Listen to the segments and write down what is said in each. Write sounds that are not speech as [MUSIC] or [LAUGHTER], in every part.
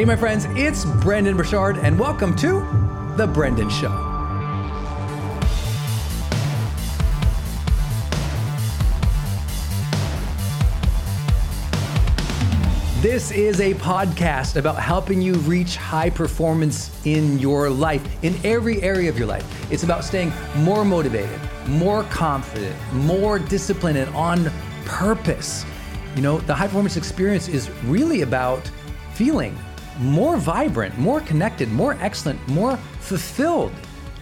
Hey, my friends, it's Brendon Burchard, and welcome to The Brendon Show. This is a podcast about helping you reach high performance in your life, in every area of your life. It's about staying more motivated, more confident, more disciplined, and on purpose. You know, the high performance experience is really about feeling more vibrant, more connected, more excellent, more fulfilled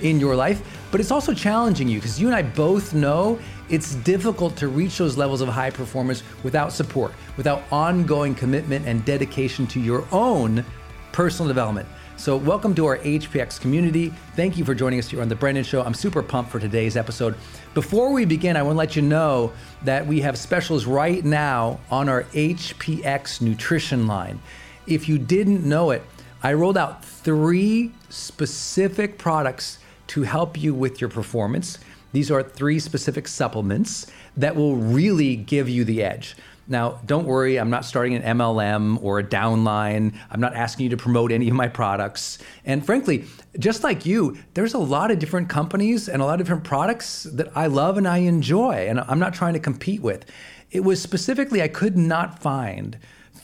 in your life. But it's also challenging you because you and I both know it's difficult to reach those levels of high performance without support, without ongoing commitment and dedication to your own personal development. So, welcome to our HPX community. Thank you for joining us here on The Brendon Show. I'm super pumped for today's episode. Before we begin, I want to let you know that we have specials right now on our HPX nutrition line. If you didn't know it, I rolled out three specific products to help you with your performance. These are three specific supplements that will really give you the edge. Now, don't worry, I'm not starting an MLM or a downline. I'm not asking you to promote any of my products. And frankly, just like you, there's a lot of different companies and a lot of different products that I love and I enjoy, and I'm not trying to compete with. It was specifically, I could not find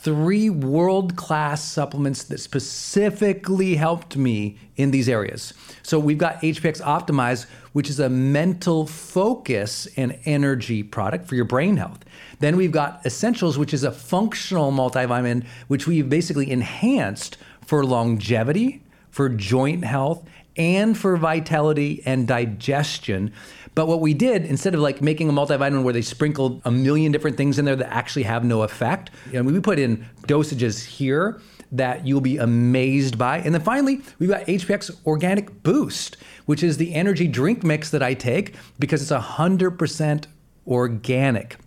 three world class supplements that specifically helped me in these areas. So we've got HPX Optimize, which is a mental focus and energy product for your brain health. Then we've got Essentials, which is a functional multivitamin, which we've basically enhanced for longevity, for joint health, and for vitality and digestion. But what we did, instead of like making a multivitamin where they sprinkled a million different things in there that actually have no effect, we put in dosages here that you'll be amazed by. And then finally, we've got HPX Organic Boost, which is the energy drink mix that I take because it's 100% organic.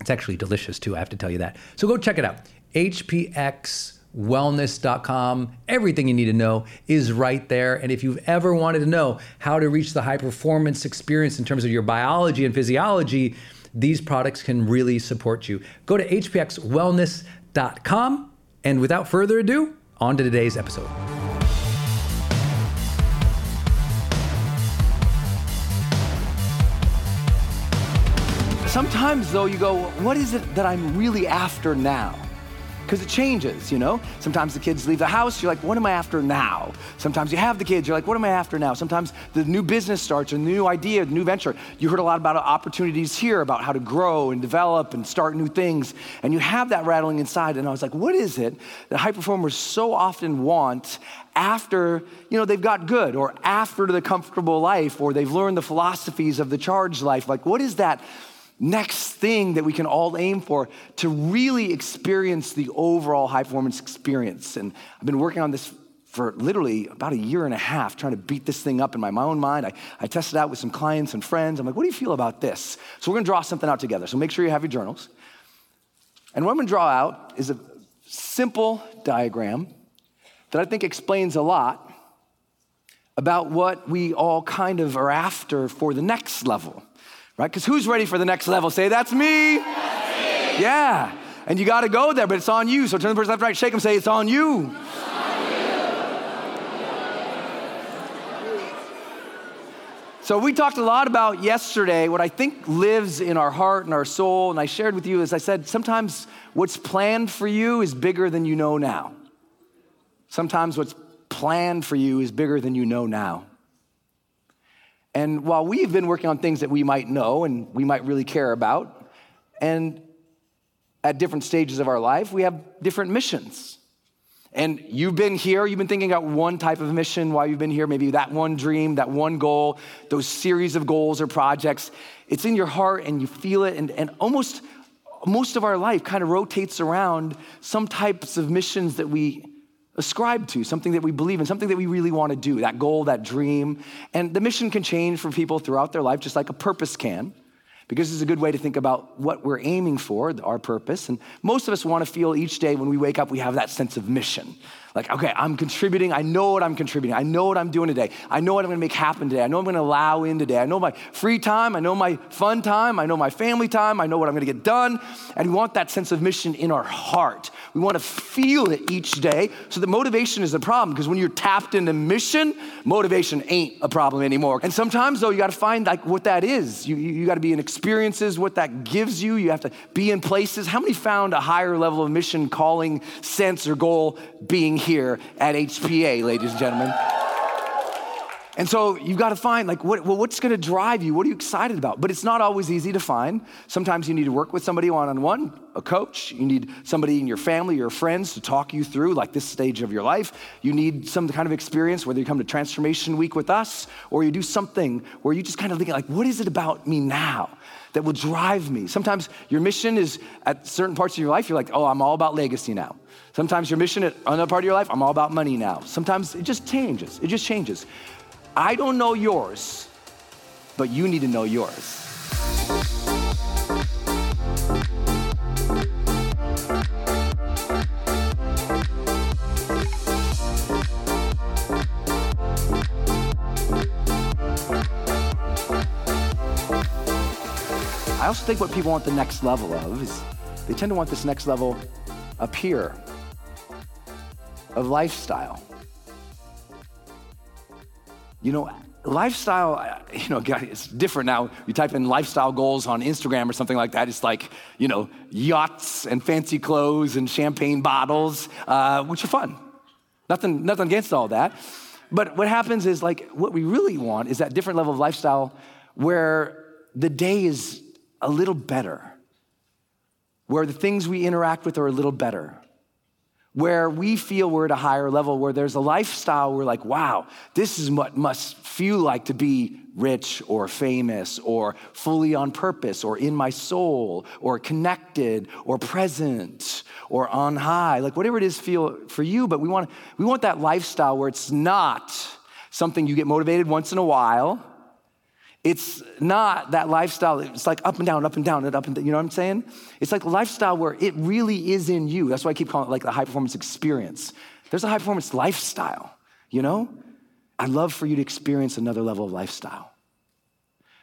It's actually delicious too, I have to tell you that. So go check it out. HPX wellness.com. Everything you need to know is right there. And if you've ever wanted to know how to reach the high performance experience in terms of your biology and physiology, these products can really support you. Go to hpxwellness.com. And without further ado, on to today's episode. Sometimes, though, you go, what is it that I'm really after now? Because it changes, you know? Sometimes the kids leave the house, you're like, what am I after now? Sometimes you have the kids, you're like, what am I after now? Sometimes the new business starts, a new idea, a new venture. You heard a lot about opportunities here, about how to grow and develop and start new things. And you have that rattling inside. And I was like, what is it that high performers so often want after you know they've got good or after the comfortable life or they've learned the philosophies of the charged life like what is that next thing that we can all aim for to really experience the overall high performance experience. And I've been working on this for literally about a year and a half, trying to beat this thing up in my, my own mind. I, I tested out with some clients and friends. I'm like, what do you feel about this? So we're gonna draw something out together. So make sure you have your journals. And what I'm gonna draw out is a simple diagram that I think explains a lot about what we all kind of are after for the next level right? Because who's ready for the next level? Say, that's me. That's me. Yeah. And you got to go there, but it's on you. So turn the person left, right, shake them, say, it's on you. So, we talked a lot about yesterday what I think lives in our heart and our soul. And I shared with you, as I said, sometimes what's planned for you is bigger than you know now. Sometimes what's planned for you is bigger than you know now. And while we've been working on things that we might know and we might really care about, and at different stages of our life, we have different missions. And you've been here, you've been thinking about one type of mission while you've been here, maybe that one dream, that one goal, those series of goals or projects. It's in your heart and you feel it, and, and almost most of our life kind of rotates around some types of missions that we ascribe to, something that we believe in, something that we really want to do, that goal, that dream. And the mission can change for people throughout their life, just like a purpose can, because it's a good way to think about what we're aiming for, our purpose. And most of us want to feel each day when we wake up, we have that sense of mission. Like, okay, I'm contributing. I know what I'm contributing. I know what I'm doing today. I know what I'm going to make happen today. I know I'm going to allow in today. I know my free time. I know my fun time. I know my family time. I know what I'm going to get done. And we want that sense of mission in our heart. We want to feel it each day. So the motivation is a problem because when you're tapped into mission, motivation ain't a problem anymore. And sometimes though, you got to find like what that is. You, you, you got to be in experiences, what that gives you. You have to be in places. How many found a higher level of mission, calling, sense, or goal being here at HPA, ladies and gentlemen. And so you've got to find like what, well, what's going to drive you? What are you excited about? But it's not always easy to find. Sometimes you need to work with somebody one on one, a coach. You need somebody in your family, your friends to talk you through like this stage of your life. You need some kind of experience, whether you come to Transformation Week with us or you do something where you just kind of think like, what is it about me now? That will drive me. Sometimes your mission is at certain parts of your life, you're like, oh, I'm all about legacy now. Sometimes your mission at another part of your life, I'm all about money now. Sometimes it just changes. It just changes. I don't know yours, but you need to know yours. I also think what people want the next level of is they tend to want this next level up here of lifestyle. You know, lifestyle, you know, it's different now. You type in lifestyle goals on Instagram or something like that. It's like, you know, yachts and fancy clothes and champagne bottles, uh, which are fun. Nothing, nothing against all that. But what happens is like what we really want is that different level of lifestyle where the day is a little better, where the things we interact with are a little better, where we feel we're at a higher level, where there's a lifestyle we're like, wow, this is what must feel like to be rich or famous or fully on purpose or in my soul or connected or present or on high, like whatever it is feel for you, but we want, we want that lifestyle where it's not something you get motivated once in a while it's not that lifestyle, it's like up and down, up and down, and up and down. You know what I'm saying? It's like a lifestyle where it really is in you. That's why I keep calling it like the high performance experience. There's a high performance lifestyle, you know? I'd love for you to experience another level of lifestyle.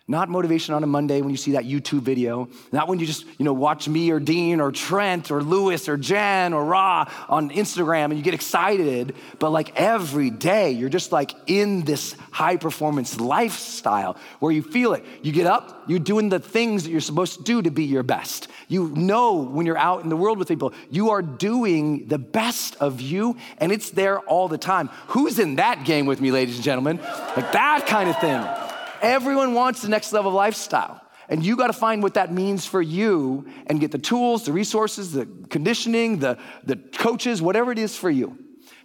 Not motivation on a Monday when you see that YouTube video. Not when you just, you know, watch me or Dean or Trent or Lewis or Jen or Ra on Instagram and you get excited. But like every day, you're just like in this high performance lifestyle where you feel it. You get up, you're doing the things that you're supposed to do to be your best. You know when you're out in the world with people, you are doing the best of you and it's there all the time. Who's in that game with me, ladies and gentlemen? Like that kind of thing. Everyone wants the next level lifestyle. And you got to find what that means for you and get the tools, the resources, the conditioning, the, the coaches, whatever it is for you.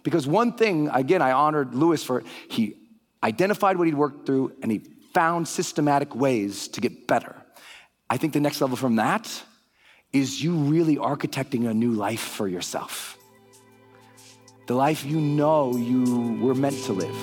Because one thing, again, I honored Lewis for, it, he identified what he'd worked through and he found systematic ways to get better. I think the next level from that is you really architecting a new life for yourself. The life you know you were meant to live.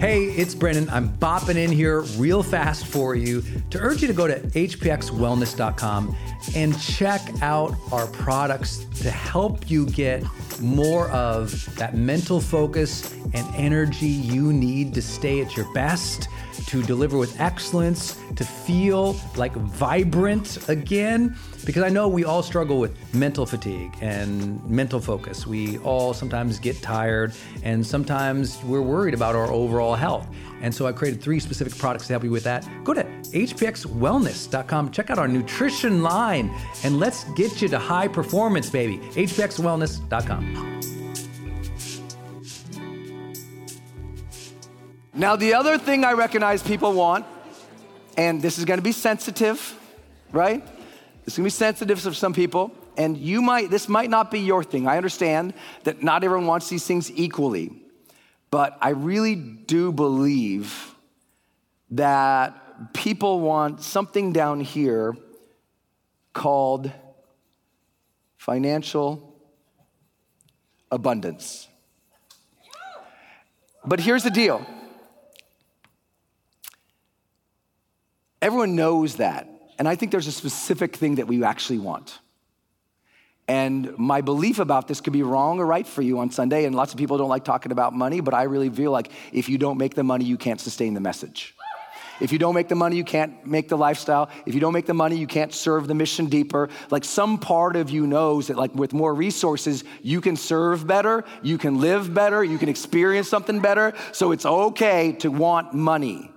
Hey, it's Brendon. I'm bopping in here real fast for you to urge you to go to hpxwellness.com and check out our products to help you get more of that mental focus and energy you need to stay at your best, to deliver with excellence, to feel like vibrant again. Because I know we all struggle with mental fatigue and mental focus. We all sometimes get tired and sometimes we're worried about our overall health. And so I created three specific products to help you with that. Go to hpxwellness.com, check out our nutrition line, and let's get you to high performance, baby. hpxwellness.com. Now, the other thing I recognize people want, and this is gonna be sensitive, right? It's gonna be sensitive for some people, and you might, this might not be your thing. I understand that not everyone wants these things equally, but I really do believe that people want something down here called financial abundance. But here's the deal everyone knows that. And I think there's a specific thing that we actually want. And my belief about this could be wrong or right for you on Sunday. And lots of people don't like talking about money, but I really feel like if you don't make the money, you can't sustain the message. If you don't make the money, you can't make the lifestyle. If you don't make the money, you can't serve the mission deeper. Like some part of you knows that like with more resources, you can serve better, you can live better, you can experience something better. So it's okay to want money.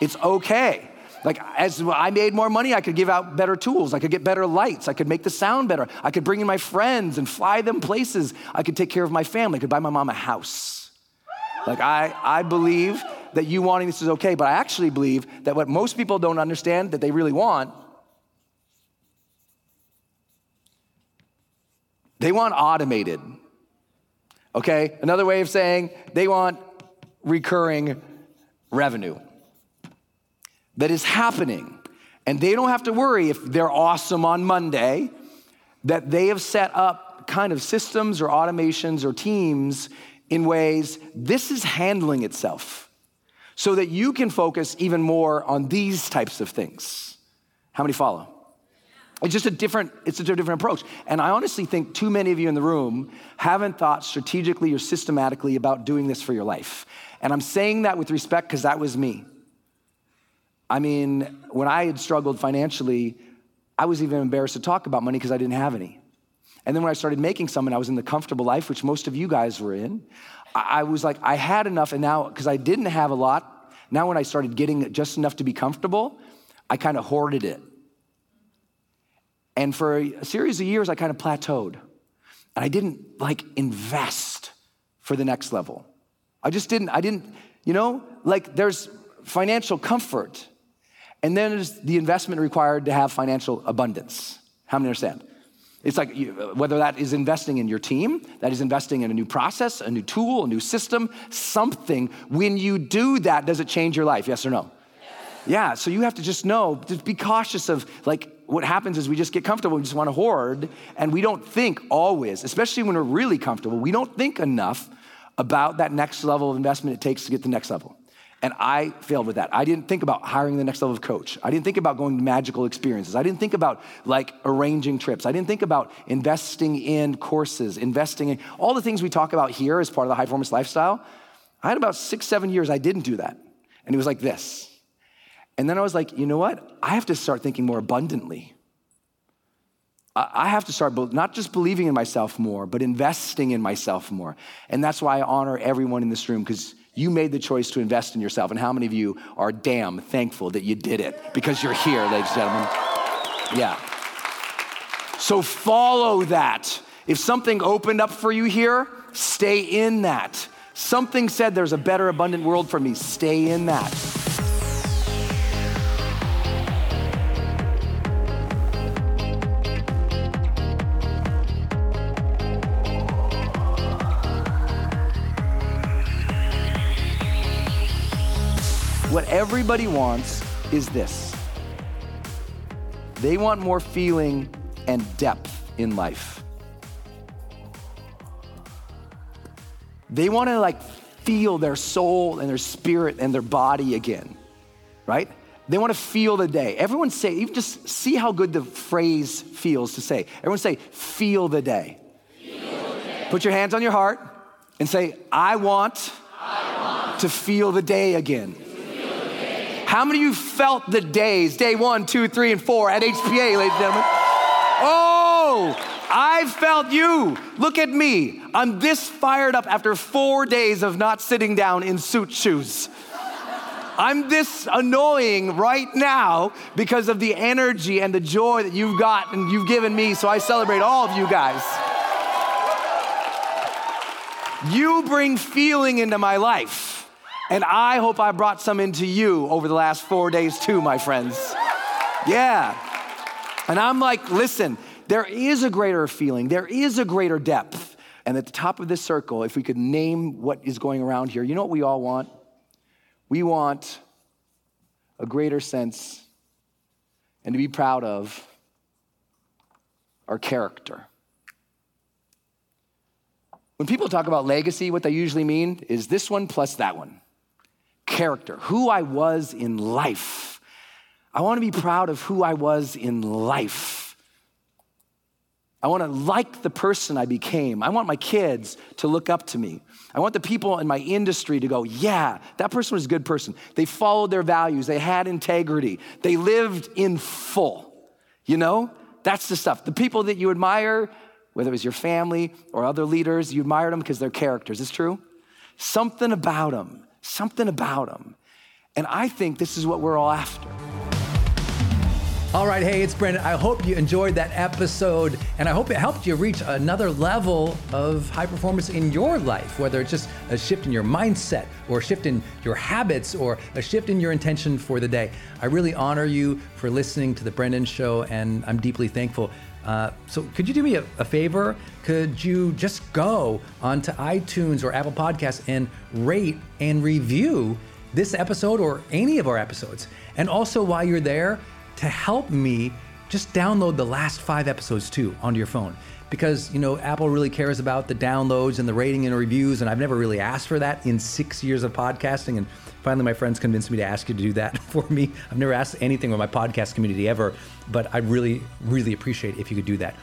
It's okay. Like, as I made more money, I could give out better tools. I could get better lights. I could make the sound better. I could bring in my friends and fly them places. I could take care of my family. I could buy my mom a house. Like, I, I believe that you wanting this is okay, but I actually believe that what most people don't understand that they really want, they want automated. Okay? Another way of saying they want recurring revenue that is happening. And they don't have to worry if they're awesome on Monday, that they have set up kind of systems or automations or teams in ways this is handling itself so that you can focus even more on these types of things. How many follow? It's just a different, it's a different approach. And I honestly think too many of you in the room haven't thought strategically or systematically about doing this for your life. And I'm saying that with respect because that was me. I mean, when I had struggled financially, I was even embarrassed to talk about money because I didn't have any. And then when I started making some and I was in the comfortable life, which most of you guys were in, I, I was like, I had enough. And now, because I didn't have a lot, now when I started getting just enough to be comfortable, I kind of hoarded it. And for a series of years, I kind of plateaued. And I didn't like invest for the next level. I just didn't, I didn't, you know, like there's financial comfort. And then there's the investment required to have financial abundance. How many understand? It's like you, whether that is investing in your team, that is investing in a new process, a new tool, a new system, something. When you do that, does it change your life? Yes or no? Yeah, so you have to just know, just be cautious of like what happens is we just get comfortable, we just want to hoard, and we don't think always, especially when we're really comfortable, we don't think enough about that next level of investment it takes to get the next level. And I failed with that. I didn't think about hiring the next level of coach. I didn't think about going to magical experiences. I didn't think about like arranging trips. I didn't think about investing in courses, investing in all the things we talk about here as part of the high performance lifestyle. I had about six, seven years I didn't do that. And it was like this. And then I was like, you know what? I have to start thinking more abundantly. I have to start not just believing in myself more, but investing in myself more. And that's why I honor everyone in this room because you made the choice to invest in yourself. And how many of you are damn thankful that you did it because you're here, ladies and gentlemen? Yeah. So follow that. If something opened up for you here, stay in that. Something said there's a better, abundant world for me, stay in that. Everybody wants is this they want more feeling and depth in life. They want to like feel their soul and their spirit and their body again, right? They want to feel the day. Everyone say, even just see how good the phrase feels to say. Everyone say, feel the day. Feel the day. Put your hands on your heart and say, I want, I want to feel the day again. How many of you felt the days, day one, two, three, and four at HPA, ladies and gentlemen? Oh, I felt you. Look at me. I'm this fired up after four days of not sitting down in suit shoes. I'm this annoying right now because of the energy and the joy that you've got and you've given me. So I celebrate all of you guys. You bring feeling into my life. And I hope I brought some into you over the last four days, too, my friends. Yeah. And I'm like, listen, there is a greater feeling, there is a greater depth. And at the top of this circle, if we could name what is going around here, you know what we all want? We want a greater sense and to be proud of our character. When people talk about legacy, what they usually mean is this one plus that one character, who I was in life. I want to be proud of who I was in life. I want to like the person I became. I want my kids to look up to me. I want the people in my industry to go, yeah, that person was a good person. They followed their values, they had integrity, they lived in full. You know, that's the stuff. The people that you admire, whether it was your family or other leaders, you admired them because they're characters. Is true? Something about them something about them. And I think this is what we're all after. All right, hey, it's Brendon. I hope you enjoyed that episode, and I hope it helped you reach another level of high performance in your life, whether it's just a shift in your mindset, or a shift in your habits, or a shift in your intention for the day. I really honor you for listening to The Brendon Show, and I'm deeply thankful. Uh, so, could you do me a, a, favor? Could you just go onto iTunes or Apple Podcasts and rate and review this episode or any of our episodes? And also, while you're there, to help me, just download the last five episodes too onto your phone. Because, you know, Apple really cares about the downloads and the rating and reviews, and I've never really asked for that in six years of podcasting. And finally, my friends convinced me to ask you to do that [LAUGHS] for me. I've never asked anything with my podcast community ever, but I'd really, really appreciate if you could do that.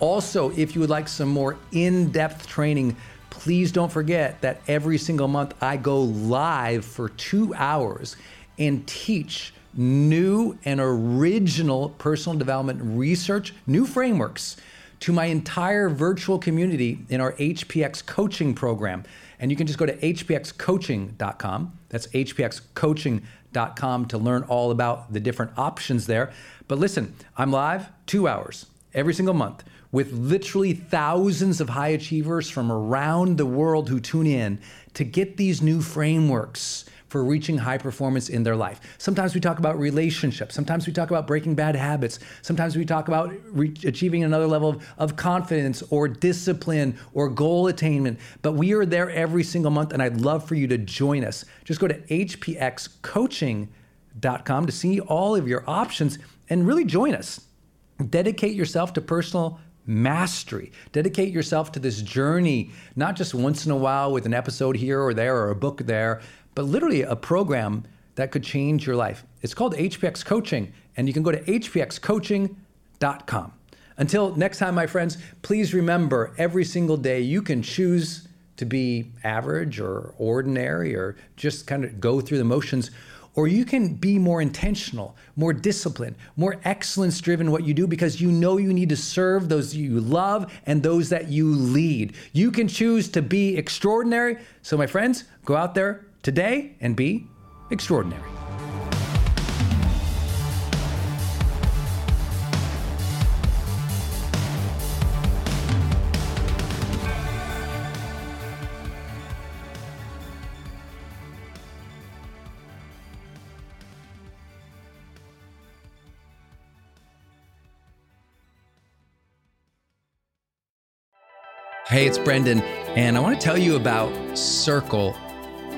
Also, if you would like some more in depth training, please don't forget that every single month I go live for two hours and teach new and original personal development research, new frameworks to my entire virtual community in our HPX coaching program. And you can just go to hpxcoaching.com. That's hpxcoaching.com to learn all about the different options there. But listen, I'm live two hours every single month with literally thousands of high achievers from around the world who tune in to get these new frameworks for reaching high performance in their life. Sometimes we talk about relationships. Sometimes we talk about breaking bad habits. Sometimes we talk about re- achieving another level of, of confidence or discipline or goal attainment. But we are there every single month, and I'd love for you to join us. Just go to hpxcoaching.com to see all of your options and really join us. Dedicate yourself to personal mastery. Dedicate yourself to this journey, not just once in a while with an episode here or there or a book there, but literally a program that could change your life. It's called HPX Coaching, and you can go to hpxcoaching.com. Until next time, my friends, please remember every single day you can choose to be average or ordinary or just kind of go through the motions or you can be more intentional, more disciplined, more excellence driven what you do because you know you need to serve those you love and those that you lead. You can choose to be extraordinary. So, my friends, go out there today and be extraordinary. Hey, it's Brendon, and I want to tell you about Circle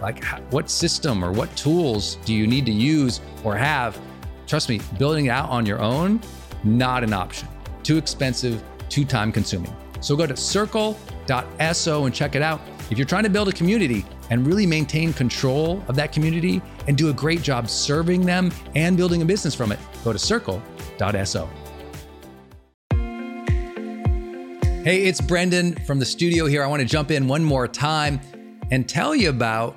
like, what system or what tools do you need to use or have? Trust me, building it out on your own, not an option. Too expensive, too time consuming. So go to circle.so and check it out. If you're trying to build a community and really maintain control of that community and do a great job serving them and building a business from it, go to circle.so. Hey, it's brendon from the studio here. I want to jump in one more time and tell you about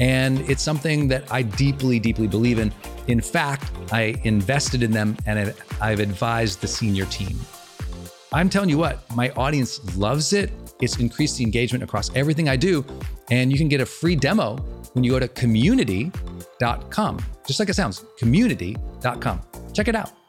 And it's something that I deeply, deeply believe in. In fact, I invested in them and I've advised the senior team. I'm telling you what, my audience loves it. It's increased the engagement across everything I do. And you can get a free demo when you go to community.com, just like it sounds, community.com. Check it out.